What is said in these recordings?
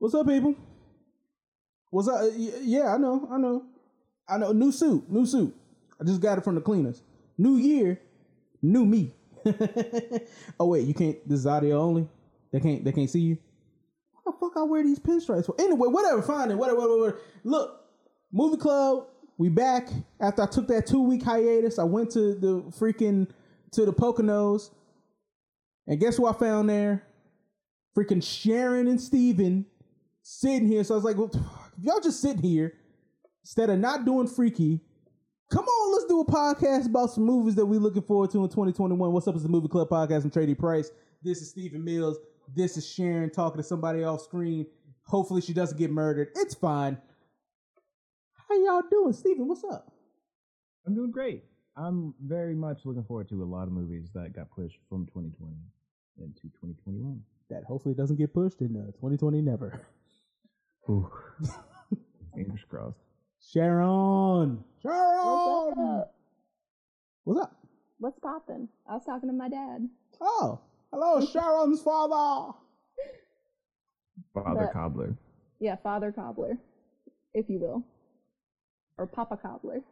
What's up, people? What's up? Uh, Yeah, I know, I know, I know. New suit, new suit. I just got it from the cleaners. New year, new me. oh wait, you can't. This is audio only. They can't. They can't see you. What the fuck? I wear these pinstripes for? Anyway, whatever. Fine. it, Whatever. Whatever. whatever. Look, movie club. We back after I took that two week hiatus. I went to the freaking to the Poconos, and guess who I found there? Freaking Sharon and Stephen sitting here. So I was like, well, if y'all just sitting here instead of not doing freaky, come on, let's do a podcast about some movies that we're looking forward to in 2021. What's up? It's the Movie Club Podcast. I'm Trae D. Price. This is Stephen Mills. This is Sharon talking to somebody off screen. Hopefully she doesn't get murdered. It's fine. How y'all doing? Stephen? what's up? I'm doing great. I'm very much looking forward to a lot of movies that got pushed from 2020 into 2021. That hopefully doesn't get pushed in uh, 2020 never. Ooh. Fingers crossed. Sharon! Sharon! What's up? What's up? Poppin'? I was talking to my dad. Oh, hello, Sharon's father. Father But- Cobbler. Yeah, Father Cobbler, if you will. Or Papa Cobbler.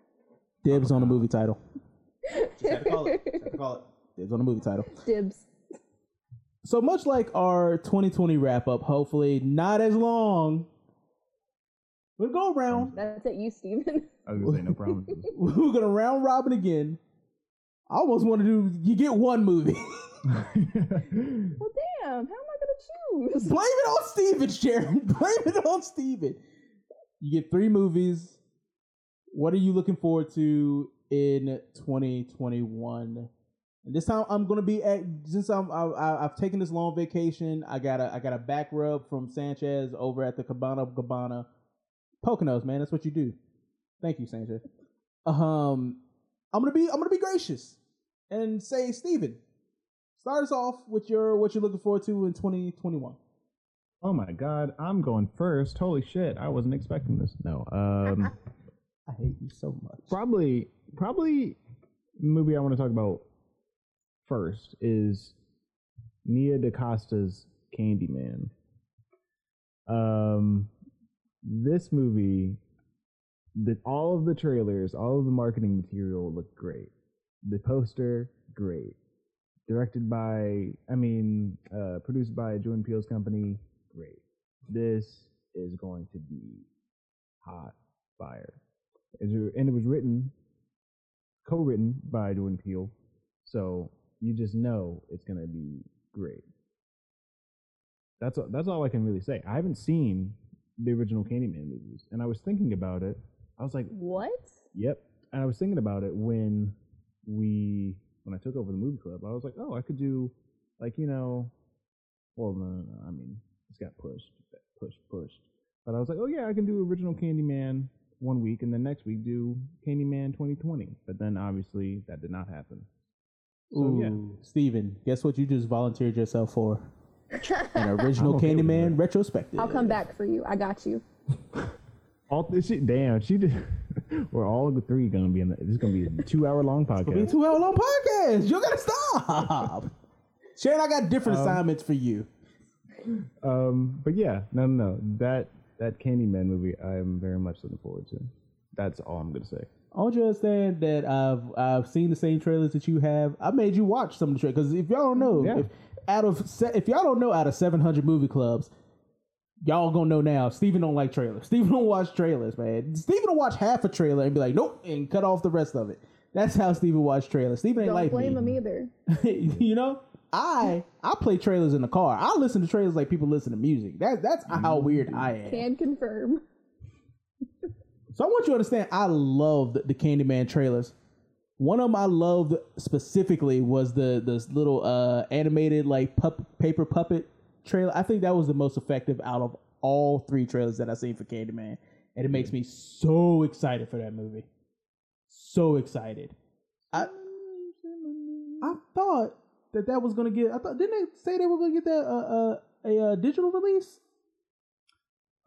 Dibs on the movie title. Just had to call it. Just had to call it. Dibs on the movie title. Dibs. So much like our 2020 wrap up, hopefully not as long. We'll go around. That's at you, Stephen. I was gonna say no problem. We're gonna round robin again. I almost want to do. You get one movie. well, damn. How am I going to choose? Blame it on Stephen, Sharon. Blame it on Stephen. You get three movies. What are you looking forward to in 2021? And this time I'm gonna be at since I'm I, I, I've taken this long vacation. I got a I got a back rub from Sanchez over at the Cabana Gabbana Poconos. Man, that's what you do. Thank you, Sanchez. Um, I'm gonna be I'm gonna be gracious and say Stephen, start us off with your what you're looking forward to in 2021. oh my god, I'm going first. Holy shit, I wasn't expecting this. No. Um I hate you so much. probably probably movie I want to talk about first is Nia DaCosta's Candyman. Um, this movie, the all of the trailers, all of the marketing material looked great. The poster, great. Directed by, I mean, uh, produced by Jordan Peele's company, great. This is going to be hot fire. And it was written, co-written by Jordan Peele, so you just know it's gonna be great. That's that's all I can really say. I haven't seen the original Candyman movies, and I was thinking about it. I was like, What? Yep. And I was thinking about it when we when I took over the movie club. I was like, oh, I could do like you know, well, no, no, no. I mean, it's got pushed, pushed, pushed. But I was like, oh yeah, I can do original Candyman one week, and then next week do Candyman 2020. But then obviously that did not happen. So Ooh, yeah, Stephen, guess what you just volunteered yourself for? An original I'm okay with Candyman retrospective. I'll come back for you. I got you. all this shit. Damn, she did. We're all the three gonna be in. The, this is gonna be a two hour long It'll be a podcast. two hour long podcast. You gotta stop. Sharon, I got different Um, assignments for you. Um, but yeah, no, no, no. That that Candyman movie, I'm very much looking forward to. That's all I'm gonna say. I want you to understand that I've I've seen the same trailers that you have. I made you watch some of the trailers because if y'all don't know, Yeah. if out of se- if y'all don't know, out of 700 movie clubs, y'all gonna know now. Stephen don't like trailers. Stephen don't watch trailers, man. Stephen will watch half a trailer and be like, nope, and cut off the rest of it. That's how Stephen watch trailers. Stephen ain't Don't like blame me. him either. you know, I I play trailers in the car. I listen to trailers like people listen to music. That that's how mm-hmm. weird I am. Can confirm. So I want you to understand, I loved the Candyman trailers. One of them I loved specifically was the this little uh animated like pup, paper puppet trailer. I think that was the most effective out of all three trailers that I've seen for Candyman, and it makes me so excited for that movie. So excited. I I thought that that was gonna get. I thought didn't they say they were gonna get that uh, uh, a uh, digital release?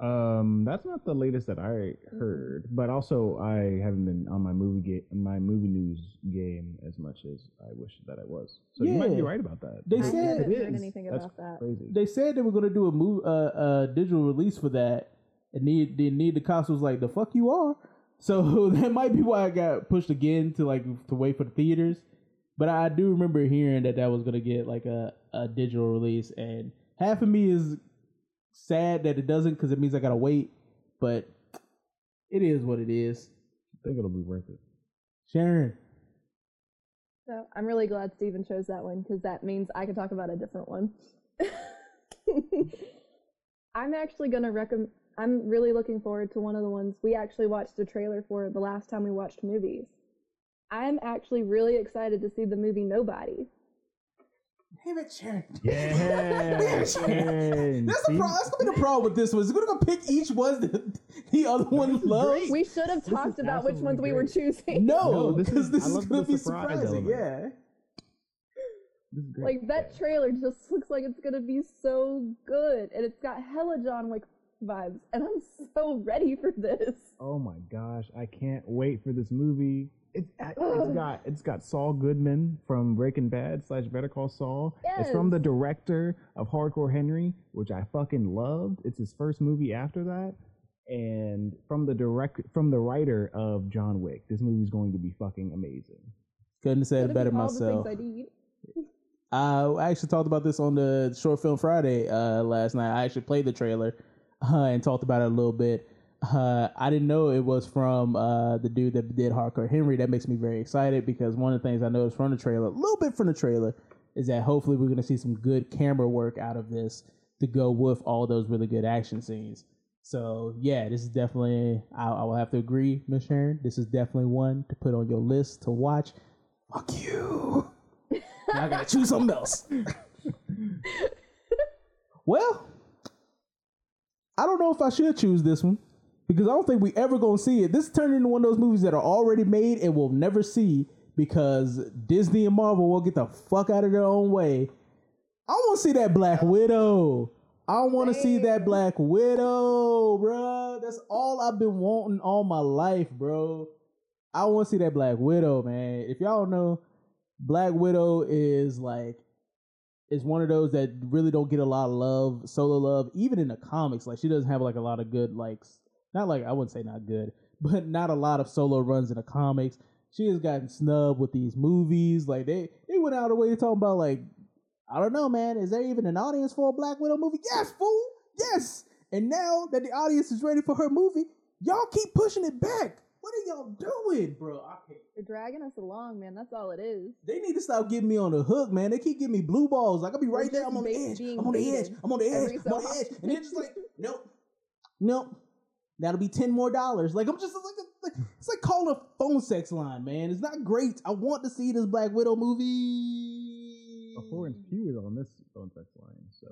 Um, that's not the latest that I heard, but also I haven't been on my movie game, my movie news game as much as I wish that I was. So you might be Yeah. right about that. They I said- haven't It heard is. anything That's about that. Crazy. They said they were gonna do a move, uh, uh, digital release for that, and need the Nia DaCosta was like the fuck you are. So that might be why I got pushed again to like to wait for the theaters. But I do remember hearing that that was gonna get like a, a digital release, and half of me is sad that it doesn't because it means I gotta wait. But it is what it is. I think it'll be worth it. Sharon, So I'm really glad Stephen chose that one because that means I can talk about a different one. I'm actually gonna recommend. I'm really looking forward to one of the ones we actually watched a trailer for the last time we watched movies. I'm actually really excited to see the movie Nobody. Damn it, Sharon. Yeah, That's Sharon. the See? pro- that's gonna be the problem with this one. Is we're gonna pick each one that the other one loves. We should have talked about which ones we were choosing. No, No, this because is- this is gonna be surprise surprising. element. Yeah. This is great. Like that trailer just looks like it's gonna be so good, and it's got hella John Wick vibes, and I'm so ready for this. Oh my gosh, I can't wait for this movie. It's it's Ugh. got it's got Saul Goodman from Breaking Bad slash Better Call Saul. It's from the director of Hardcore Henry, which I fucking loved. It's his first movie after that, and from the direct from the writer of John Wick. This movie's going to be fucking amazing. Couldn't have said it better be myself. I need. Uh, I actually talked about this on the Short Film Friday uh, last night. I actually played the trailer uh, and talked about it a little bit. Uh, I didn't know it was from uh, the dude that did Hardcore Henry. That makes me very excited because one of the things I noticed from the trailer, a little bit from the trailer, is that hopefully we're going to see some good camera work out of this to go with all those really good action scenes. So yeah, this is definitely. I, I will have to agree, Miss Sharon. This is definitely one to put on your list to watch. Fuck you. I gotta choose something else. well, I don't know if I should choose this one because I don't think we ever gonna see it. This turned into one of those movies that are already made and we'll never see because Disney and Marvel will get the fuck out of their own way. I want to see that Black Widow. I want to see that Black Widow, bro. That's all I've been wanting all my life, bro. I want to see that Black Widow, man. If y'all don't know, Black Widow is like is one of those that really don't get a lot of love, solo love, even in the comics. Like she doesn't have like a lot of good, like not like I wouldn't say not good, but not a lot of solo runs in the comics. She has gotten snubbed with these movies. Like they they went out of the way to talk about like I don't know, man. Is there even an audience for a Black Widow movie? Yes, fool. Yes. And now that the audience is ready for her movie, y'all keep pushing it back. What are y'all doing, bro? They're dragging us along, man. That's all it is. They need to stop getting me on the hook, man. They keep giving me blue balls. Like I'll be We're right there. just I'm on the edge. I'm on the edge. I'm on the edge. I'm on the edge. And they're just like, nope, nope. That'll be ten more dollars. Like I'm just like, like it's like calling a phone sex line, man. It's not great. I want to see this Black Widow movie. A Florence Pugh is on this phone sex line, so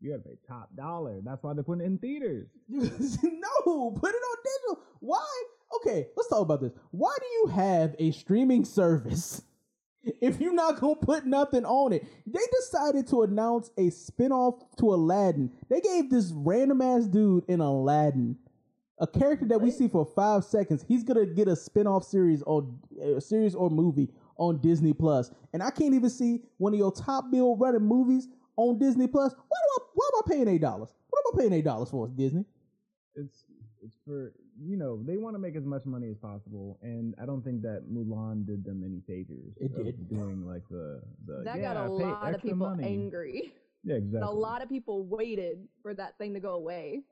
you gotta pay top dollar. That's why they're putting it in theaters. no, put it on digital. Why? Okay, let's talk about this. Why do you have a streaming service if you're not gonna put nothing on it? They decided to announce a spinoff to Aladdin. They gave this random ass dude in Aladdin a character that we see for five seconds. He's gonna get a spinoff series or a series or movie on Disney Plus, and I can't even see one of your top bill running movies on Disney Plus. Why do I? Why am I paying eight dollars? What am I paying eight dollars for? Disney? It's it's for you know they want to make as much money as possible, and I don't think that Mulan did them any favors. It did. doing like the the That yeah, got a lot of people money. angry. Yeah, exactly. A lot of people waited for that thing to go away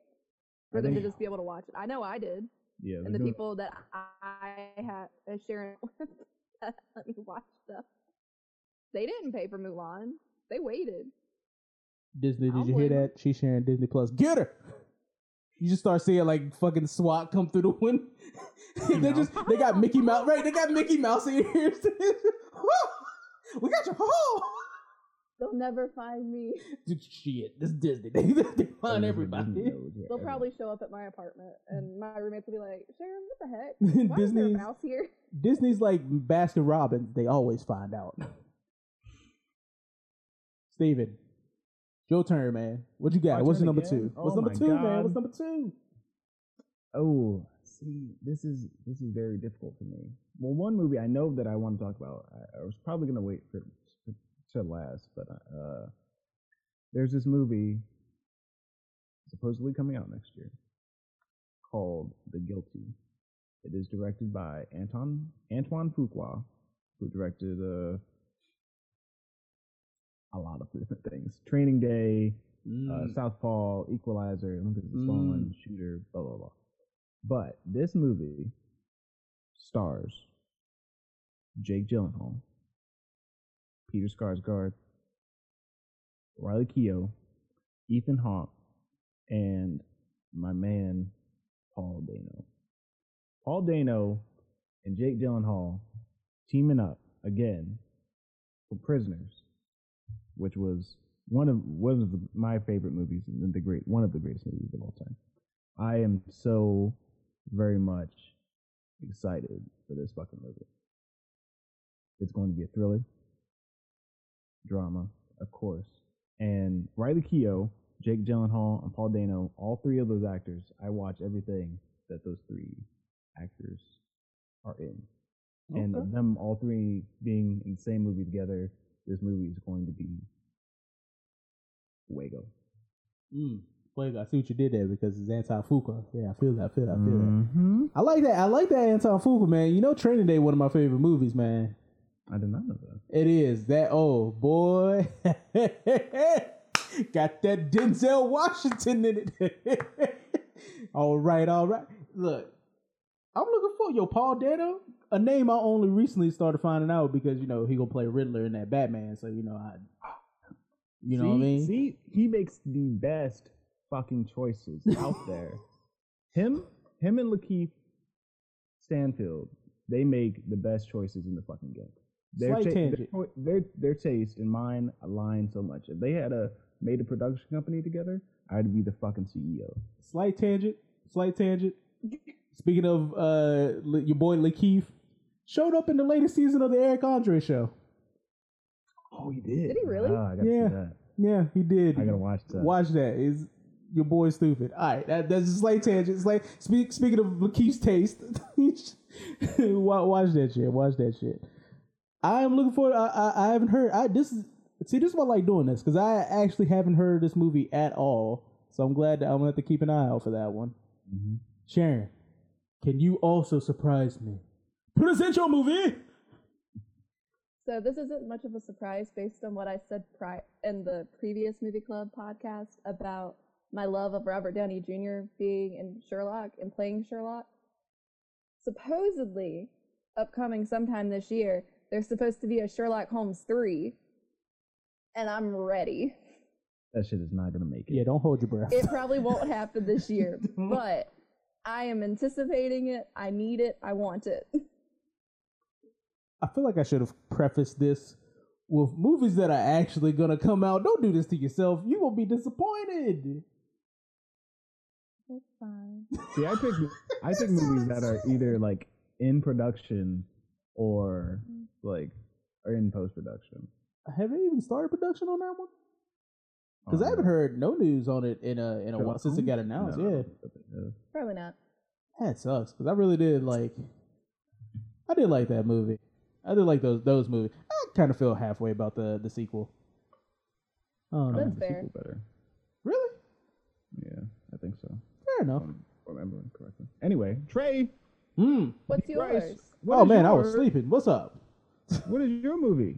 for them to just be able to watch it. I know I did, Yeah, and the doing- people that I had uh, sharing that let me watch stuff, they didn't pay for Mulan. They waited. Disney, did you hear that? She's sharing Disney Plus. Get her. You just start seeing like fucking SWAT come through the window. they just they got Mickey Mouse right. They got Mickey Mouse in ears. we got your oh They'll never find me. shit. This is Disney. They, they Disney find everybody. knows where They'll probably show up at my apartment, and mm. my roommates will be like, "Sharon, what the heck? Why is there a Disney's mouse here?" Disney's like Baskin Robbins. They always find out. Stephen, Your turn, man. What you got? My What's turn number again? two? Oh What's number my two, man? What's number two? Oh, see, this is this is very difficult for me. Well, one movie I know that I want to talk about. I, I was probably gonna wait for, for to last, but uh, there's this movie supposedly coming out next year called The Guilty. It is directed by Anton Antoine Fuqua, who directed uh, a lot of different things: Training Day, uh, Mm. Southpaw, Equalizer, Olympus Has Fallen, Shooter, blah blah blah. But this movie stars Jake Gyllenhaal, Peter Sarsgaard, Riley Keough, Ethan Hawke, and my man Paul Dano. Paul Dano and Jake Gyllenhaal teaming up again for Prisoners, which was one of one of my favorite movies and the great one of the greatest movies of all time. I am so very much excited for this fucking movie. It's going to be a thriller, drama, of course, and Riley Keough, Jake Gyllenhaal, and Paul Dano, all three of those actors. I watch everything that those three actors are in, and them all three being in the same movie together. This movie is going to be Wago. Mm. Wait, I see what you did there because it's anti Fuqua. Yeah, I feel that. I feel that. I feel that. Mm-hmm. I like that. I like that anti Fuqua, man. You know, Training Day, one of my favorite movies, man. I did not know that. It is that. Oh boy, got that Denzel Washington in it. all right, all right. Look, I'm looking for yo Paul Dano, a name I only recently started finding out because you know he gonna play Riddler in that Batman. So you know I, you know see, what I mean. See, he makes the best fucking choices out there. Him, him, and Lakeith Stanfield, they make the best choices in the fucking game. Their, Slight ta- tangent. choi- their their taste and mine align so much. If they had a made a production company together, I'd be the fucking CEO. Slight tangent. Slight tangent. Speaking of uh, your boy Lakeith, showed up in the latest season of the Eric Andre show. Oh, he did. Did he really? I gotta Yeah. see that. Yeah, he did. I gotta watch that. Watch that. Is your boy stupid? All right, that, that's a slight tangent. It's like speak, speaking of Lakeith's taste, watch that shit. Watch that shit. I am looking forward. I, I, I haven't heard. I this is see this is why I like doing this because I actually haven't heard this movie at all. So I'm glad that I'm gonna have to keep an eye out for that one. Mhm. Sharon, can you also surprise me? Present your movie. So this isn't much of a surprise based on what I said pri- in the previous movie club podcast about my love of Robert Downey Jr. being in Sherlock and playing Sherlock. Supposedly, upcoming sometime this year, there's supposed to be a Sherlock Holmes 3, and I'm ready. That shit is not gonna make it. Yeah, don't hold your breath. It probably won't happen this year, but I am anticipating it. I need it. I want it. I feel like I should have prefaced this with movies that are actually gonna come out. Don't do this to yourself. You will be disappointed. That's fine. See, I pick I pick movies that are either like in production or mm-hmm. like are in post production. Have they even started production on that one? Because I haven't heard no news on it in a in a while since it got announced. Yeah, Probably not. that sucks. Because I really did like. I did like that movie. I did like those those movies. I kind of feel halfway about the the sequel. Oh no, That's fair. better. really? Yeah, I think so. Fair enough. If I'm remembering correctly. Anyway, Trae. Mm. What's Bryce, yours? what Oh is man, I was sleeping. What's up? What is your movie?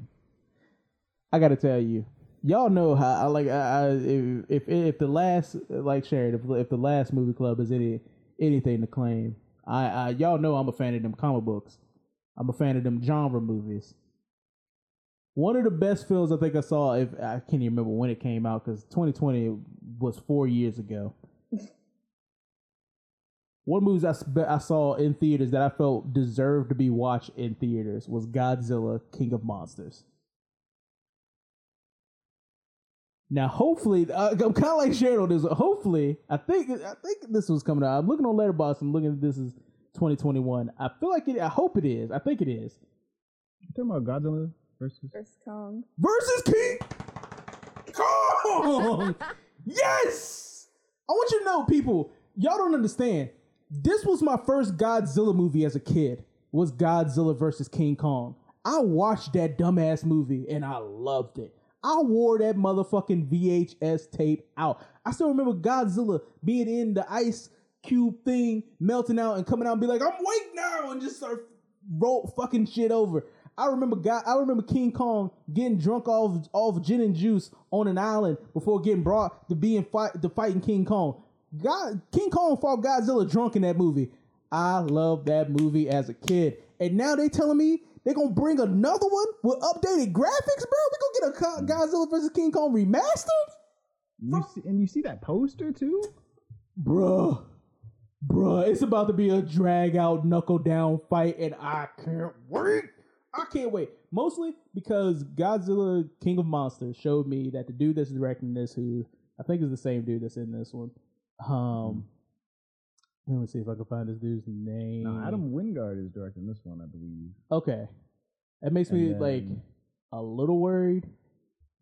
I gotta tell you, y'all know how I like. I, I if, if if the last like Sharon, if if the last movie club is any anything to claim, I, I y'all know I'm a fan of them comic books. I'm a fan of them genre movies. One of the best films I think I saw, if I can't even remember when it came out, because 2020 was four years ago. One of the movies I, spe- I saw in theaters that I felt deserved to be watched in theaters was Godzilla King of Monsters. Now, hopefully, uh, I'm kind of like Sharon on this. Hopefully, I think I think this was coming out. I'm looking on Letterboxd. I'm looking at this is 2021. I feel like it. I hope it is. I think it is. You talking about Godzilla versus? First Kong. Versus King Kong. Kong. yes. I want you to know, people. Y'all don't understand. This was my first Godzilla movie as a kid. Was Godzilla versus King Kong. I watched that dumbass movie and I loved it. I wore that motherfucking VHS tape out. I still remember Godzilla being in the ice cube thing, melting out and coming out and be like, "I'm awake now," and just start roll fucking shit over. I remember God, I remember King Kong getting drunk off off gin and juice on an island before getting brought to being fight to fighting King Kong. God, King Kong fought Godzilla drunk in that movie. I love that movie as a kid, and now they telling me they gonna bring another one with updated graphics, bro. We gonna get a mm. Godzilla versus King Kong remastered, You see, and you see that poster too? bruh. Bruh, it's about to be a drag out, knuckle down fight, and I can't wait. I can't wait. Mostly because Godzilla King of Monsters showed me that the dude that's directing this, who I think is the same dude that's in this one. Um, let me see if I can find this dude's name. No, Adam Wingard is directing this one, I believe. Okay, that makes me And like a little worried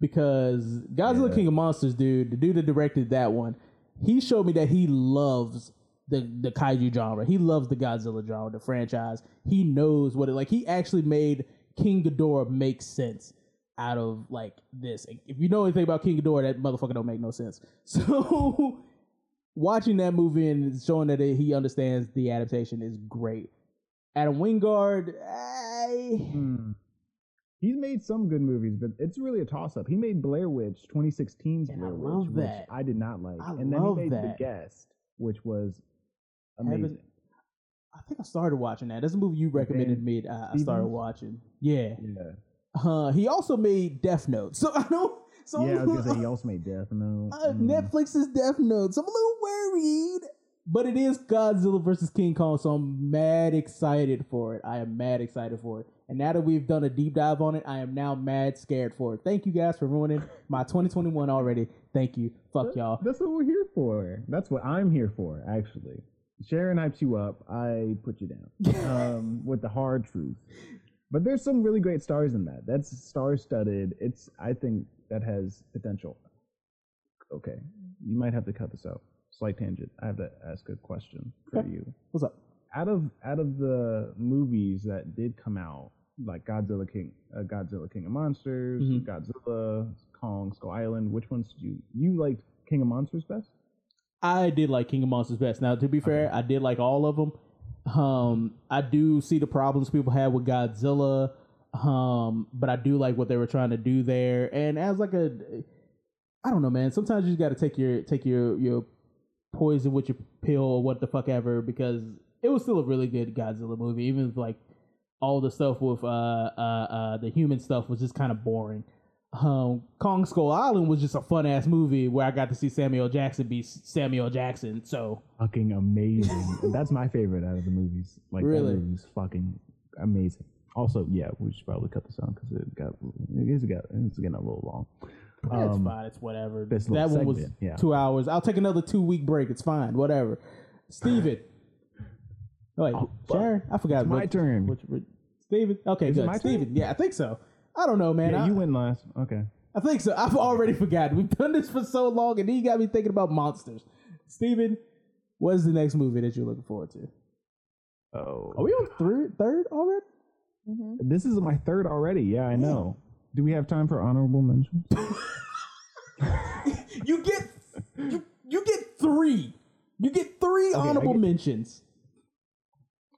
because Godzilla Yeah. King of Monsters, dude, the dude that directed that one, he showed me that he loves the the kaiju genre. He loves the Godzilla genre, the franchise. He knows what it like. He actually made King Ghidorah make sense out of like this. If you know anything about King Ghidorah, that motherfucker don't make no sense. So watching that movie and showing that he understands the adaptation is great. Adam Wingard, I, Hmm. He's made some good movies, but it's really a toss up. He made Blair Witch 2016's And I Blair Witch, that. which I did not like. I and then he made that. The Guest, which was amazing. I think I started watching that. That's a movie you recommended me. I, I started watching. Yeah. Yeah. Uh, he also made Death Note. So I don't. Yeah, I was gonna say he also made Death Note. uh, Mm. Netflix's Death Note. So I'm a little worried. But it is Godzilla versus King Kong, so I'm mad excited for it. I am mad excited for it. And now that we've done a deep dive on it, I am now mad scared for it. Thank you guys for ruining my 2021 already. Thank you. Fuck y'all. That's what we're here for. That's what I'm here for, actually. Sharon hypes you up. I put you down um, with the hard truth. But there's some really great stars in that. That's star studded. It's I think that has potential. Okay, you might have to cut this out. Slight tangent. I have to ask a question for Okay. you. What's up? Out of out of the movies that did come out, like Godzilla King, uh, Godzilla King of Monsters, Mhm. Godzilla, Kong, Skull Island, which ones did you you liked King of Monsters best? I did like King of Monsters best. Now, to be fair, I did like all of them. Um, I do see the problems people had with Godzilla, um, but I do like what they were trying to do there. And as like a, I don't know, man. Sometimes you got to take your take your your poison with your pill or what the fuck ever because it was still a really good Godzilla movie, even if like all the stuff with uh uh uh the human stuff was just kind of boring. Um, Kong Skull Island was just a fun ass movie where I got to see Samuel Jackson be Samuel Jackson. So Fucking amazing. That's my favorite out of the movies. Like Really? that movie's fucking amazing. Also, yeah, we should probably cut this on because it got it's got it's getting a little long. it's Um, fine. It's whatever. this That one was yeah. two hours. I'll take another two week break. It's fine. Whatever. Stephen. Wait, Oh. Sharon. I forgot. It's my turn. Which, which, Stephen. Okay, Is it good. my turn? Stephen. Yeah, I think so. I don't know, man. yeah, I, you win last. Okay. I think so. I've already forgotten. We've done this for so long, and then you got me thinking about monsters. Stephen, what is the next movie that you're looking forward to? Oh, Are we on third third already? hmm this is my third already. Yeah, I know. Do we have time for honorable mentions? You get you, you get three. You get three I honorable get- mentions.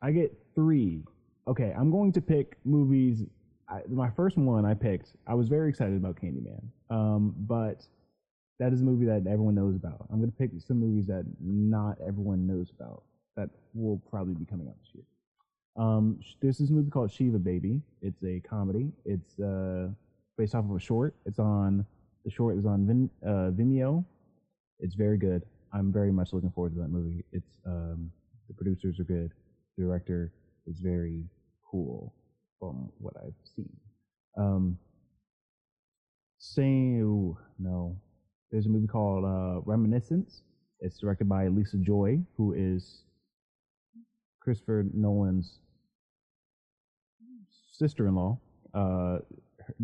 I get three. Okay, I'm going to pick movies. I, my first one I picked, I was very excited about Candyman, um, but that is a movie that everyone knows about. I'm going to pick some movies that not everyone knows about that will probably be coming out this year. Um, there's this movie called Shiva Baby. It's a comedy. It's uh, based off of a short. It's on the short is on uh, Vimeo. It's very good. I'm very much looking forward to that movie. It's um, the producers are good. The director is very cool from what I've seen. Um, say ooh, no, there's a movie called uh, Reminiscence. It's directed by Lisa Joy, who is Christopher Nolan's sister-in-law. Uh,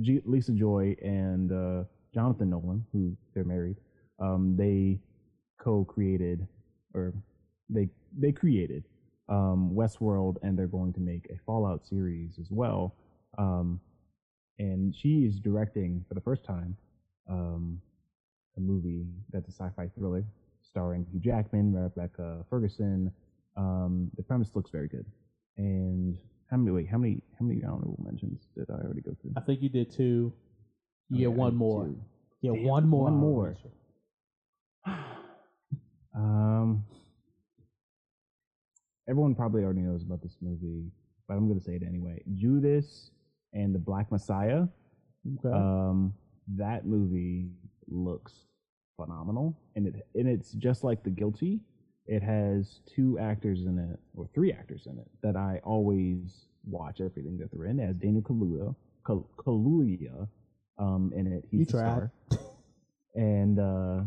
G- Lisa Joy and uh, Jonathan Nolan, who they're married. Um, they co-created or they they created um, Westworld, and they're going to make a Fallout series as well. Um, and she is directing for the first time um, a movie that's a sci-fi thriller starring Hugh Jackman, Rebecca Ferguson. Um, the premise looks very good. And how many? Wait, how many? How many honorable mentions did I already go through? I think you did two. You Okay, get one more. two. Yeah, Damn, one more. one more. Um, everyone probably already knows about this movie, but I'm going to say it anyway. Judas and the Black Messiah. Okay. Um, that movie looks phenomenal, and it and it's just like The Guilty. It has two actors in it, or three actors in it, that I always watch everything that they're in. As Daniel Kaluuya, Kal- Kaluuya, um, in it. He's You the star. and uh,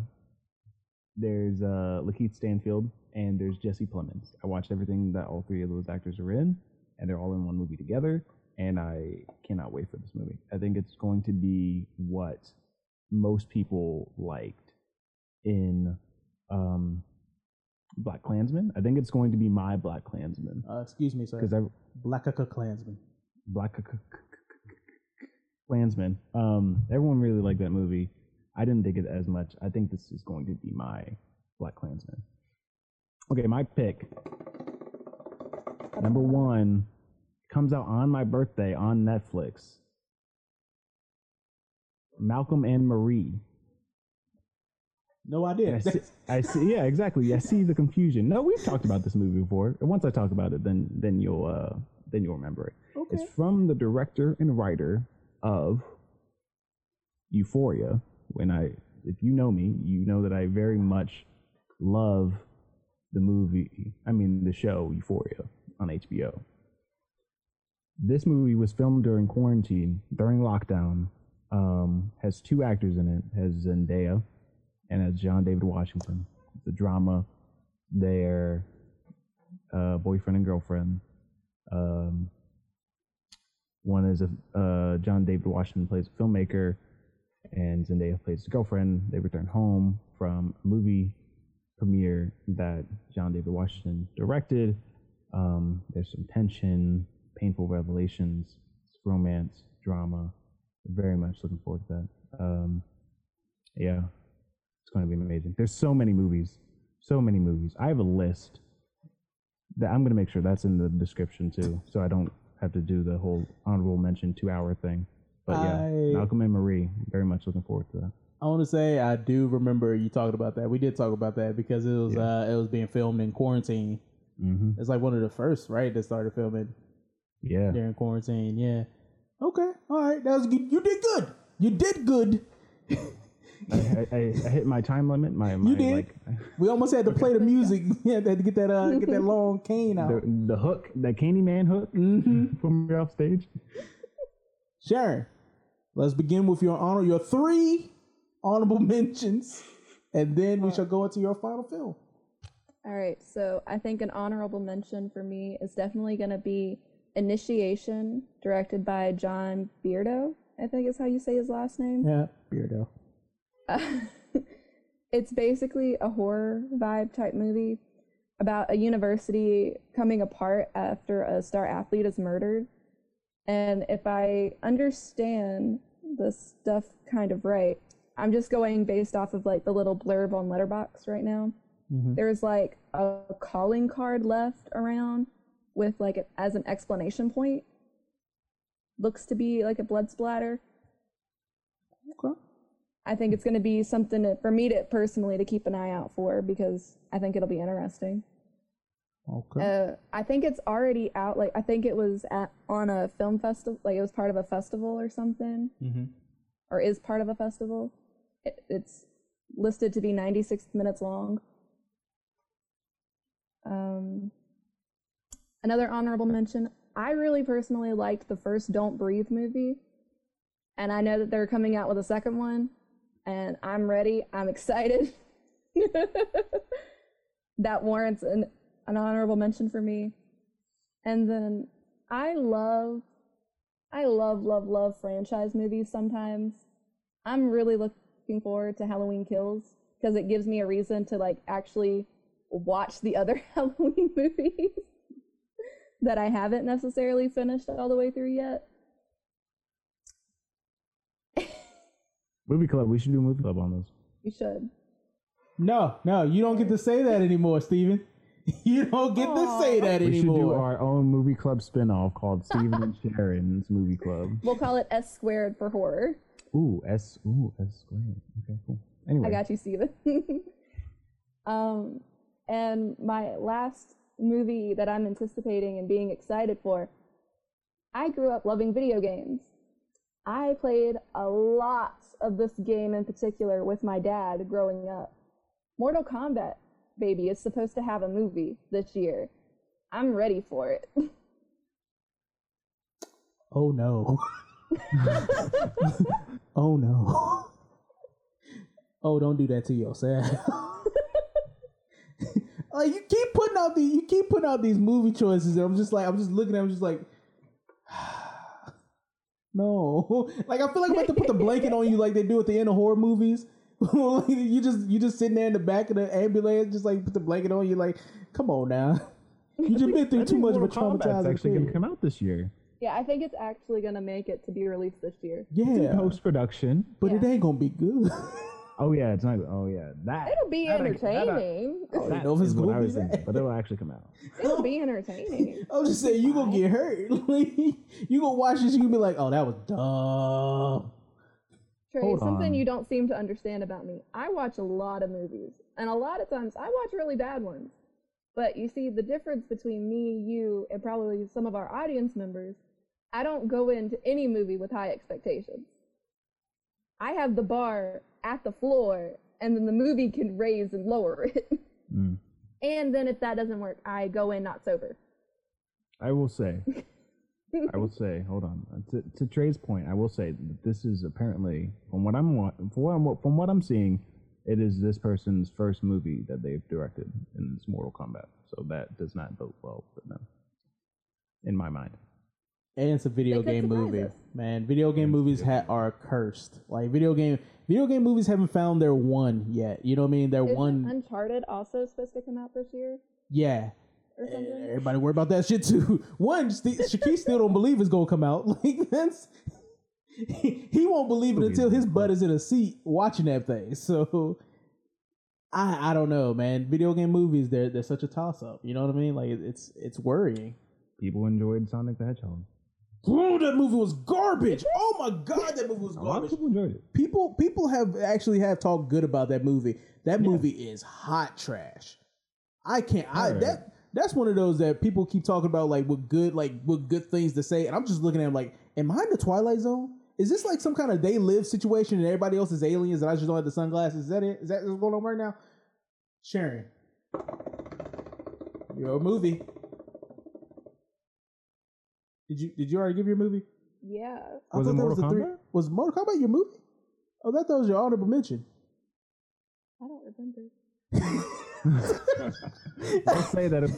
there's uh, Lakeith Stanfield, and there's Jesse Plemons. I watched everything that all three of those actors are in, and they're all in one movie together. And I cannot wait for this movie. I think it's going to be what most people liked in um, Black Klansman. I think it's going to be my Black Klansman uh, excuse me, sir. because I Black Klansman. Black Klansman. Um, everyone really liked that movie. I didn't dig it as much. I think this is going to be my Black Klansman. Okay, my pick. Number one comes out on my birthday on Netflix. Malcolm and Marie. No idea. I see, I see. Yeah, exactly. I see the confusion. No, we've talked about this movie before. Once I talk about it, then then you'll uh, then you'll remember it. okay. It's from the director and writer of Euphoria. When I, if you know me, you know that I very much love the movie. I mean, the show Euphoria on HBO. This movie was filmed during quarantine, during lockdown. Um, has two actors in it. Has Zendaya and has John David Washington. A drama. Their uh, boyfriend and girlfriend. Um, one is a uh, John David Washington plays a filmmaker, and Zendaya plays his girlfriend. They return home from a movie premiere that John David Washington directed. Um, there's some tension, painful revelations, romance, drama. Very much looking forward to that. Um, yeah, it's going to be amazing. There's so many movies, so many movies. I have a list that I'm going to make sure that's in the description too, so I don't have to do the whole honorable mention two hour thing. But yeah, I- Malcolm and Marie, very much looking forward to that. I want to say I do remember you talking about that. We did talk about that because it was Yeah. uh it was being filmed in quarantine. Mm-hmm. It's like one of the first, right? That started filming Yeah, during quarantine. Yeah. Okay. All right. That was good. You did good. You did good. I, I, I, hit my time limit. My, my did. like We almost had to play the music. Yeah, had to get that uh get that long cane out. the, the hook, that Candyman hook Mm-hmm. from off stage. Sharon, let's begin with your honor, your three honorable mentions, and then we shall go into your final film. All right, so I think an honorable mention for me is definitely going to be Initiation, directed by John Beardo. I think is how you say his last name. Yeah, Beardo. it's basically a horror vibe type movie about a university coming apart after a star athlete is murdered. And if I understand this stuff kind of right, I'm just going based off of like the little blurb on Letterboxd right now. Mhm. There's like a calling card left around with like it as an explanation point. Looks to be like a blood splatter. Okay. I think it's going to be something for me to personally to keep an eye out for because I think it'll be interesting. Okay. Uh, I think it's already out. Like I think it was at on a film festival. Like it was part of a festival or something, mm-hmm. or is part of a festival. It, it's listed to be 96 minutes long. Um, another honorable mention. I really personally liked the first Don't Breathe movie, and I know that they're coming out with a second one, and I'm ready. I'm excited. that warrants an, an honorable mention for me. And then I love, I love, love, love franchise movies sometimes. I'm really looking forward to Halloween Kills because it gives me a reason to like actually watch the other Halloween movies that I haven't necessarily finished all the way through yet. Movie club. We should do a movie club on this. You should. No, no, you don't get to say that anymore, Stephen. You don't get to say Aw. that We should do our own movie club spin-off called Stephen and Sharon's Movie Club. We'll call it S squared for horror. Ooh, S. Ooh, S squared. Okay, cool. Anyway, I got you, Stephen. um, and my last movie that I'm anticipating and being excited for, I grew up loving video games. I played a lot of this game in particular with my dad growing up. Mortal Kombat, baby, is supposed to have a movie this year. I'm ready for it. Oh no. oh no. Oh, don't do that to yourself. like you keep putting out the you keep putting out these movie choices, and I'm just like I'm just looking at, them just like. No, like I feel like we have to put the blanket on you like they do at the end of horror movies. you just you just sitting there in the back of the ambulance, just like put the blanket on You're Like, come on now, you just been through I too think much of a Mortal Kombat's traumatizing actually going to come out this year. yeah, I think it's actually gonna make it to be released this year. Yeah, Post production. but it ain't gonna be good. Oh yeah, it's not. Oh yeah, that. It'll be that I- that I- entertaining. don't that oh, know if it's what gonna I be was thinking, that. but it'll actually come out. It'll be entertaining. I was just saying you gonna get hurt. Like, you gonna watch this, you gonna be like, oh, that was dumb. Trae, Hold something on. you don't seem to understand about me. I watch a lot of movies, and a lot of times I watch really bad ones. But you see, the difference between me, you, and probably some of our audience members, I don't go into any movie with high expectations. I have the bar at the floor, and then the movie can raise and lower it. Mm. and then if that doesn't work, I go in not sober. I will say. I will say. Hold on. Uh, To, to Trae's point, I will say that this is apparently, from what I'm wa- from what I'm, from what I'm seeing, it is this person's first movie that they've directed in this Mortal Kombat. So that does not bode well for them, in my mind. And it's a video They game movie, us. man. Video game It's movies ha- are cursed. Like video game, video game movies haven't found their one yet. You know what I mean? Their Isn't one, Uncharted also supposed to come out this year yeah. Or eh, something? Everybody worry about that shit too. One, St- Shaquille still don't believe it's gonna come out. Like that's he, he won't believe it until his butt is in a seat watching that thing. So I I don't know, man. Video game movies they're they're such a toss up. You know what I mean? Like it's it's worrying. People enjoyed Sonic the Hedgehog. Bro, that movie was garbage. Oh my god, that movie was A lot of garbage. people enjoyed it. People people have actually have talked good about that movie. That movie is hot trash. I can't. I Alright. that that's one of those that people keep talking about like with good like with good things to say, and I'm just looking at them like, am I in the Twilight Zone? Is this like some kind of they live situation and everybody else is aliens and I just don't have the sunglasses? Is that it? Is that what's going on right now? Sharon, your movie. Did you did you already give your movie? Yeah. I Was it thought that Mortal the three- Kombat? Was Mortal Kombat your movie? Oh, that was your honorable mention. I don't remember. Let's say that. It.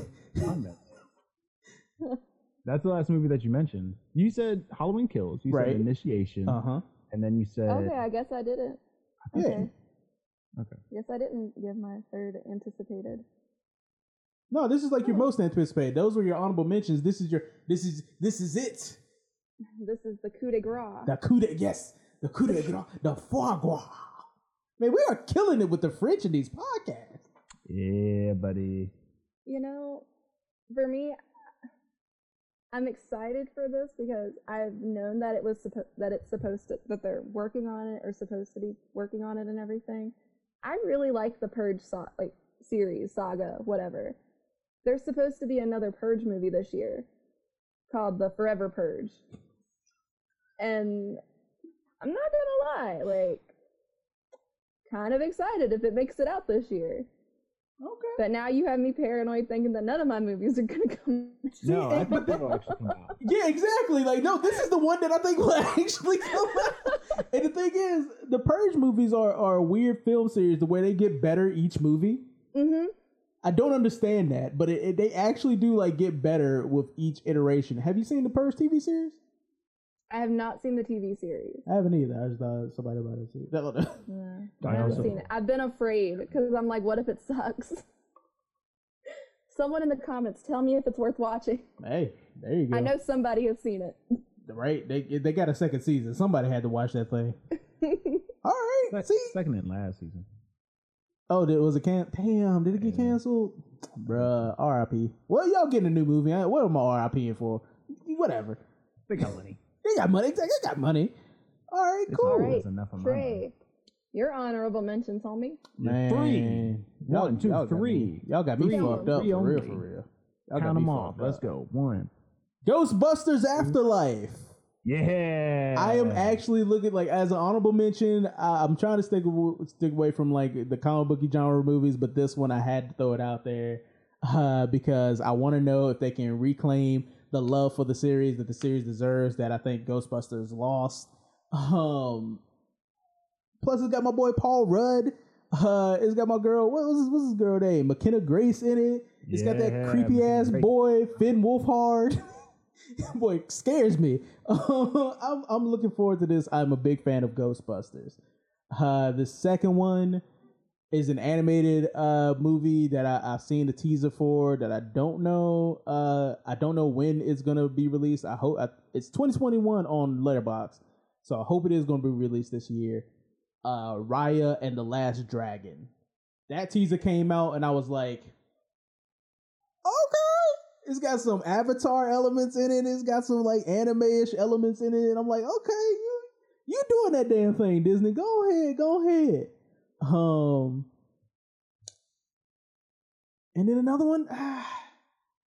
That's the last movie that you mentioned. You said Halloween Kills. You Right. said Initiation, Uh huh. and then you said Okay, I guess I didn't. Yeah. Okay. Okay. Guess I didn't give my third anticipated. No, this is like your most anticipated. Those were your honorable mentions. This is your. This is this is it. This is the coup de grace. The coup de yes, the coup de grace, the foie gras. Man, we are killing it with the French in these podcasts. Yeah, buddy. You know, for me, I'm excited for this because I've known that it was suppo- that it's supposed to that they're working on it or supposed to be working on it and everything. I really like the Purge so- like series saga, whatever. There's supposed to be another Purge movie this year called The Forever Purge, and I'm not gonna lie, like, kind of excited if it makes it out this year. Okay. But now you have me paranoid thinking that none of my movies are gonna come. No, I think they will actually come out. Yeah, exactly. Like, no, this is the one that I think will actually come out. And the thing is, the Purge movies are, are a weird film series the way they get better each movie. hmm I don't understand that, but it, it, they actually do like get better with each iteration. Have you seen the Purge TV series? I have not seen the TV series. I haven't either. I just thought somebody about it. too. Yeah. I I haven't also- seen it. I've been afraid because I'm like, what if it sucks? Someone in the comments tell me if it's worth watching. hey, there you go. I know somebody has seen it. right? They they got a second season. Somebody had to watch that thing. All right. Sec- See. Second and last season. Oh, did, was it can? Damn, did it get Yeah. canceled? Bruh, R.I.P. Well, y'all getting a new movie. What am I R.I.P. for? Whatever. They got money. They got money. They got money. All right, It's cool. All always enough of my Trae, your honorable mentions, homie. Man, Three. Y'all, One, two, y'all got three. me- Y'all got me Three fucked up for real, for real. Y'all got Count me them off. Let's go. One. Ghostbusters Afterlife. Yeah. I am actually looking like as an honorable mention. I, I'm trying to stick stick away from like the comic booky genre movies, but this one I had to throw it out there uh, because I want to know if they can reclaim the love for the series that the series deserves. That I think Ghostbusters lost. Um, plus, it's got my boy Paul Rudd. Uh, it's got my girl. What was what's his girl name? McKenna Grace in it. It's got that creepy ass boy Finn Wolfhard. boy scares me. I'm I'm looking forward to this. I'm a big fan of Ghostbusters. Uh, the second one is an animated uh movie that I, I've seen the teaser for that I don't know. Uh, I don't know when it's gonna be released. I hope I, it's 2021 on Letterboxd, so I hope it is gonna be released this year. Uh, Raya and the Last Dragon. That teaser came out and I was like, okay. It's got some Avatar elements in it. It's got some like anime-ish elements in it. And I'm like, okay, you you doing that damn thing, Disney. Go ahead, go ahead. Um and then another one, ah,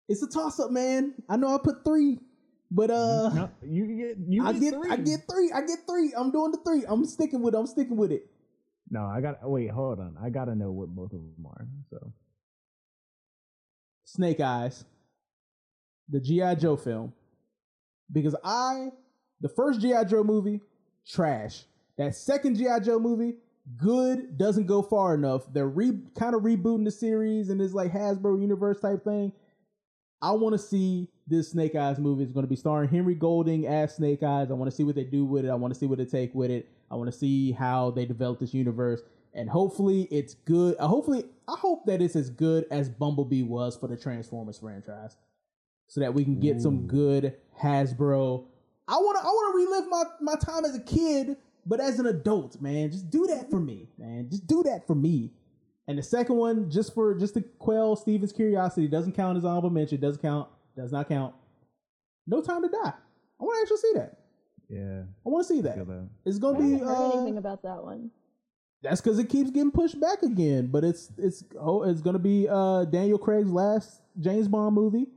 it's a toss-up, man. I know I put three, but uh No, you get you I get. I get three. I get three. I'm doing the three. I'm sticking with it. I'm sticking with it. No, I got. Wait, hold on. I gotta know what both of them are. So Snake Eyes, the G.I. Joe film. Because I, the first G.I. Joe movie, trash. That second G.I. Joe movie, good, doesn't go far enough. They're re kind of rebooting the series and it's like Hasbro universe type thing. I want to see this Snake Eyes movie. It's going to be starring Henry Golding as Snake Eyes. I want to see what they do with it. I want to see what they take with it. I want to see how they develop this universe. And hopefully it's good. Uh, hopefully, I hope that it's as good as Bumblebee was for the Transformers franchise. So that we can get some good Hasbro. I want to I want to relive my, my time as a kid, but as an adult, man. Just do that for me, man. Just do that for me. And the second one, just for just to quell Stephen's curiosity, doesn't count as honorable mention. Doesn't count. Does not count. No time to die. I want to actually see that. yeah, I want to see I that. that. It's gonna haven't be. heard Uh, anything about that one. that's because it keeps getting pushed back again. But it's it's oh it's gonna be uh Daniel Craig's last James Bond movie.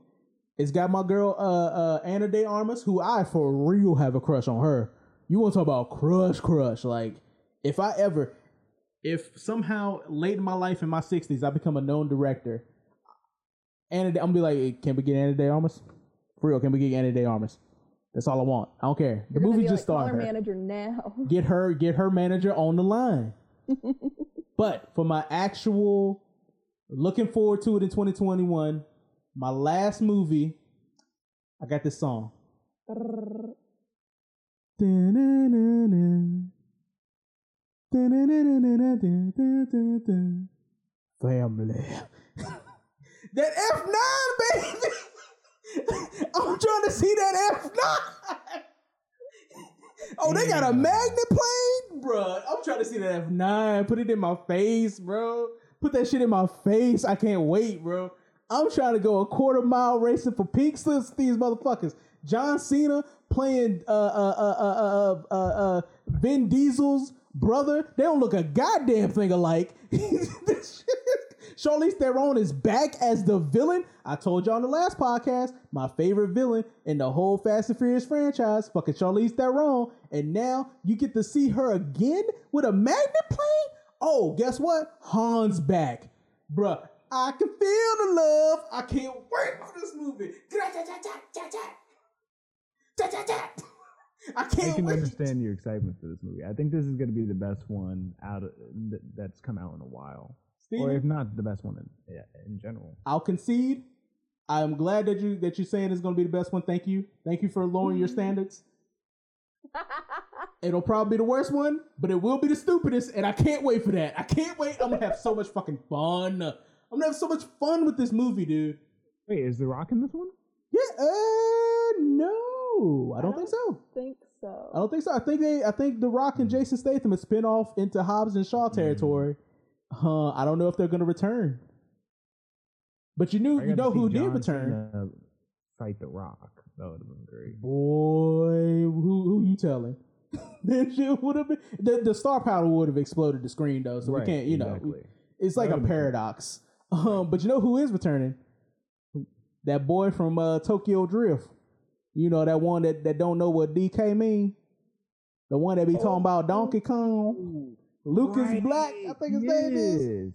It's got my girl uh uh Ana de Armas, who I for real have a crush on her. You want to talk about crush crush? Like if I ever, if somehow late in my life in my sixties I become a known director, Ana I'm gonna be like, hey, can we get Ana de Armas? For real, can we get Ana de Armas? That's all I want. I don't care. The You're movie just like, started. her manager now. get her get her manager on the line. but for my actual looking forward to it in 2021, my last movie, I got this song. Family. that F9, baby! I'm trying to see that F9! Oh, they got a magnet plane? Bruh, I'm trying to see that F9. Put it in my face, bro. Put that shit in my face. I can't wait, bro. I'm trying to go a quarter mile racing for pink slips these motherfuckers. John Cena playing uh uh uh uh uh uh, uh Vin Diesel's brother. They don't look a goddamn thing alike. Charlize Theron is back as the villain. I told y'all in the last podcast, my favorite villain in the whole Fast and Furious franchise, fucking Charlize Theron. And now you get to see her again with a magnet plane? Oh, guess what? Han's back. Bruh, I can feel the love. I can't wait for this movie. I I can't I can wait. understand your excitement for this movie. I think this is going to be the best one out of th- that's come out in a while, or if not the best one in yeah, in general. I'll concede. I'm glad that you that you're saying it's going to be the best one. Thank you. Thank you for lowering your standards. It'll probably be the worst one, but it will be the stupidest, and I can't wait for that. I can't wait. I'm gonna have so much fucking fun. I'm gonna have so much fun with this movie, dude. Wait, is The Rock in this one? Yeah, uh, no, I don't, think so. Think so. I don't think so. I think they, I think The Rock and Jason Statham is spin off into Hobbs and Shaw territory. Uh, I don't know if they're gonna return. But you knew, you know see who did return? Cena Fight The Rock. That would have been great. Boy, who who you telling? that shit would have been the, the star power would have exploded the screen though, so Right, we can't, you know, it's like a would've been cool. paradox. Um, but you know who is returning? That boy from uh, Tokyo Drift. You know that one that, that don't know what DK mean. The one that be oh, talking about Donkey Kong. Lucas Right. Black, I think his name is.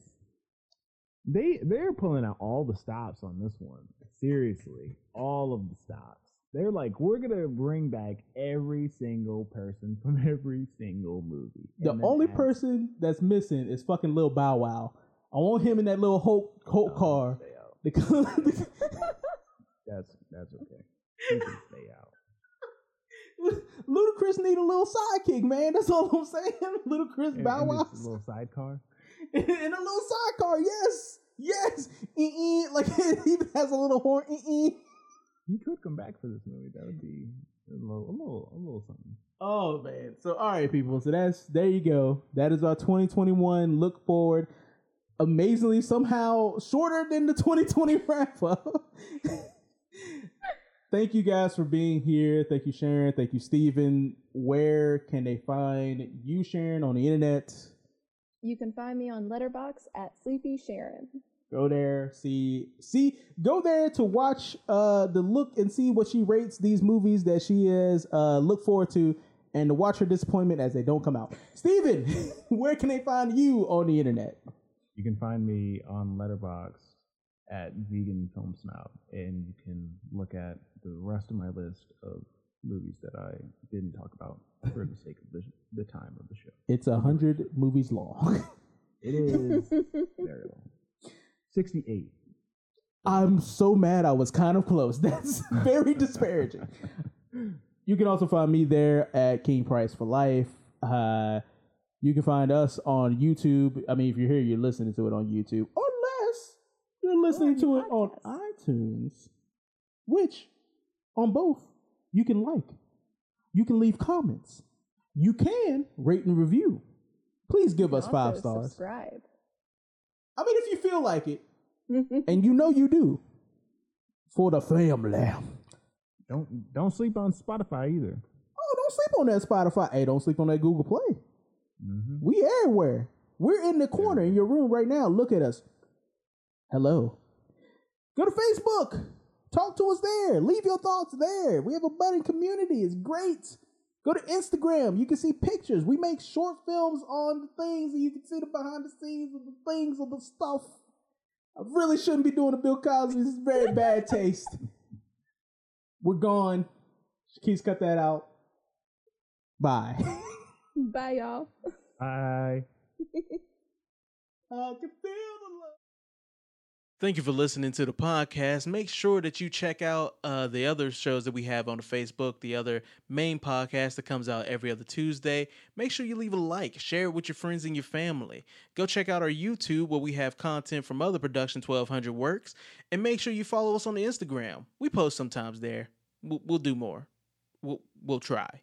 They they're pulling out all the stops on this one. Seriously, all of the stops. They're like, we're gonna bring back every single person from every single movie. The only add- person that's missing is fucking Lil Bow Wow. I want him in that little Hulk Hulk Oh, car. stay out. The- That's that's okay. He can stay out. Ludacris need a little sidekick, man. That's all I'm saying. Ludacris Bow Wow A little sidecar. in a little sidecar. Yes, yes. Eh-eh. Like it even has a little horn. Eh-eh. He could come back for this movie. That would be a little, a little, a little something. Oh man. So all right, people. So that's there you go. That is our 2021 look forward. Amazingly, somehow shorter than the 2020 wrap up. Thank you guys for being here. Thank you, Sharon. Thank you, Stephen. Where can they find you, Sharon, on the internet? You can find me on Letterboxd at Sleepy Sharon. Go there, see, see, go there to watch uh the look and see what she rates these movies that she is uh look forward to, and to watch her disappointment as they don't come out. Stephen, where can they find you on the internet? You can find me on Letterboxd at Vegan Film Snob, and you can look at the rest of my list of movies that I didn't talk about for the sake of the, the time of the show. It's a hundred movies long. It is very long. 68. I'm so mad I was kind of close. That's very disparaging. You can also find me there at King Price for Life. Uh, you can find us on YouTube. I mean, if you're here, you're listening to it on YouTube, unless you're listening to it on iTunes, which on both you can like, you can leave comments, you can rate and review. Please give us five stars. Subscribe. I mean, if you feel like it, and you know you do, for the family. Don't don't sleep on Spotify either. Oh, don't sleep on that Spotify. Hey, don't sleep on that Google Play. hmm We everywhere. We're in the corner in your room right now. Look at us. Hello. Go to Facebook. Talk to us there. Leave your thoughts there. We have a budding community. It's great. Go to Instagram. You can see pictures. We make short films on the things, and you can see the behind the scenes of the things of the stuff. I really shouldn't be doing a Bill Cosby. This is very bad taste. We're gone. Keys cut that out. Bye. Bye, y'all. Bye. I can feel the love. Thank you for listening to the podcast. Make sure that you check out uh, the other shows that we have on the Facebook, the other main podcast that comes out every other Tuesday. Make sure you leave a like, share it with your friends and your family. Go check out our YouTube where we have content from other Production 1200 works. And make sure you follow us on the Instagram. We post sometimes there. We'll, we'll do more. We'll, we'll try.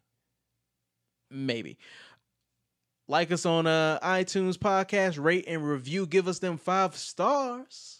Maybe like us on uh, iTunes podcast, rate and review, give us them five stars,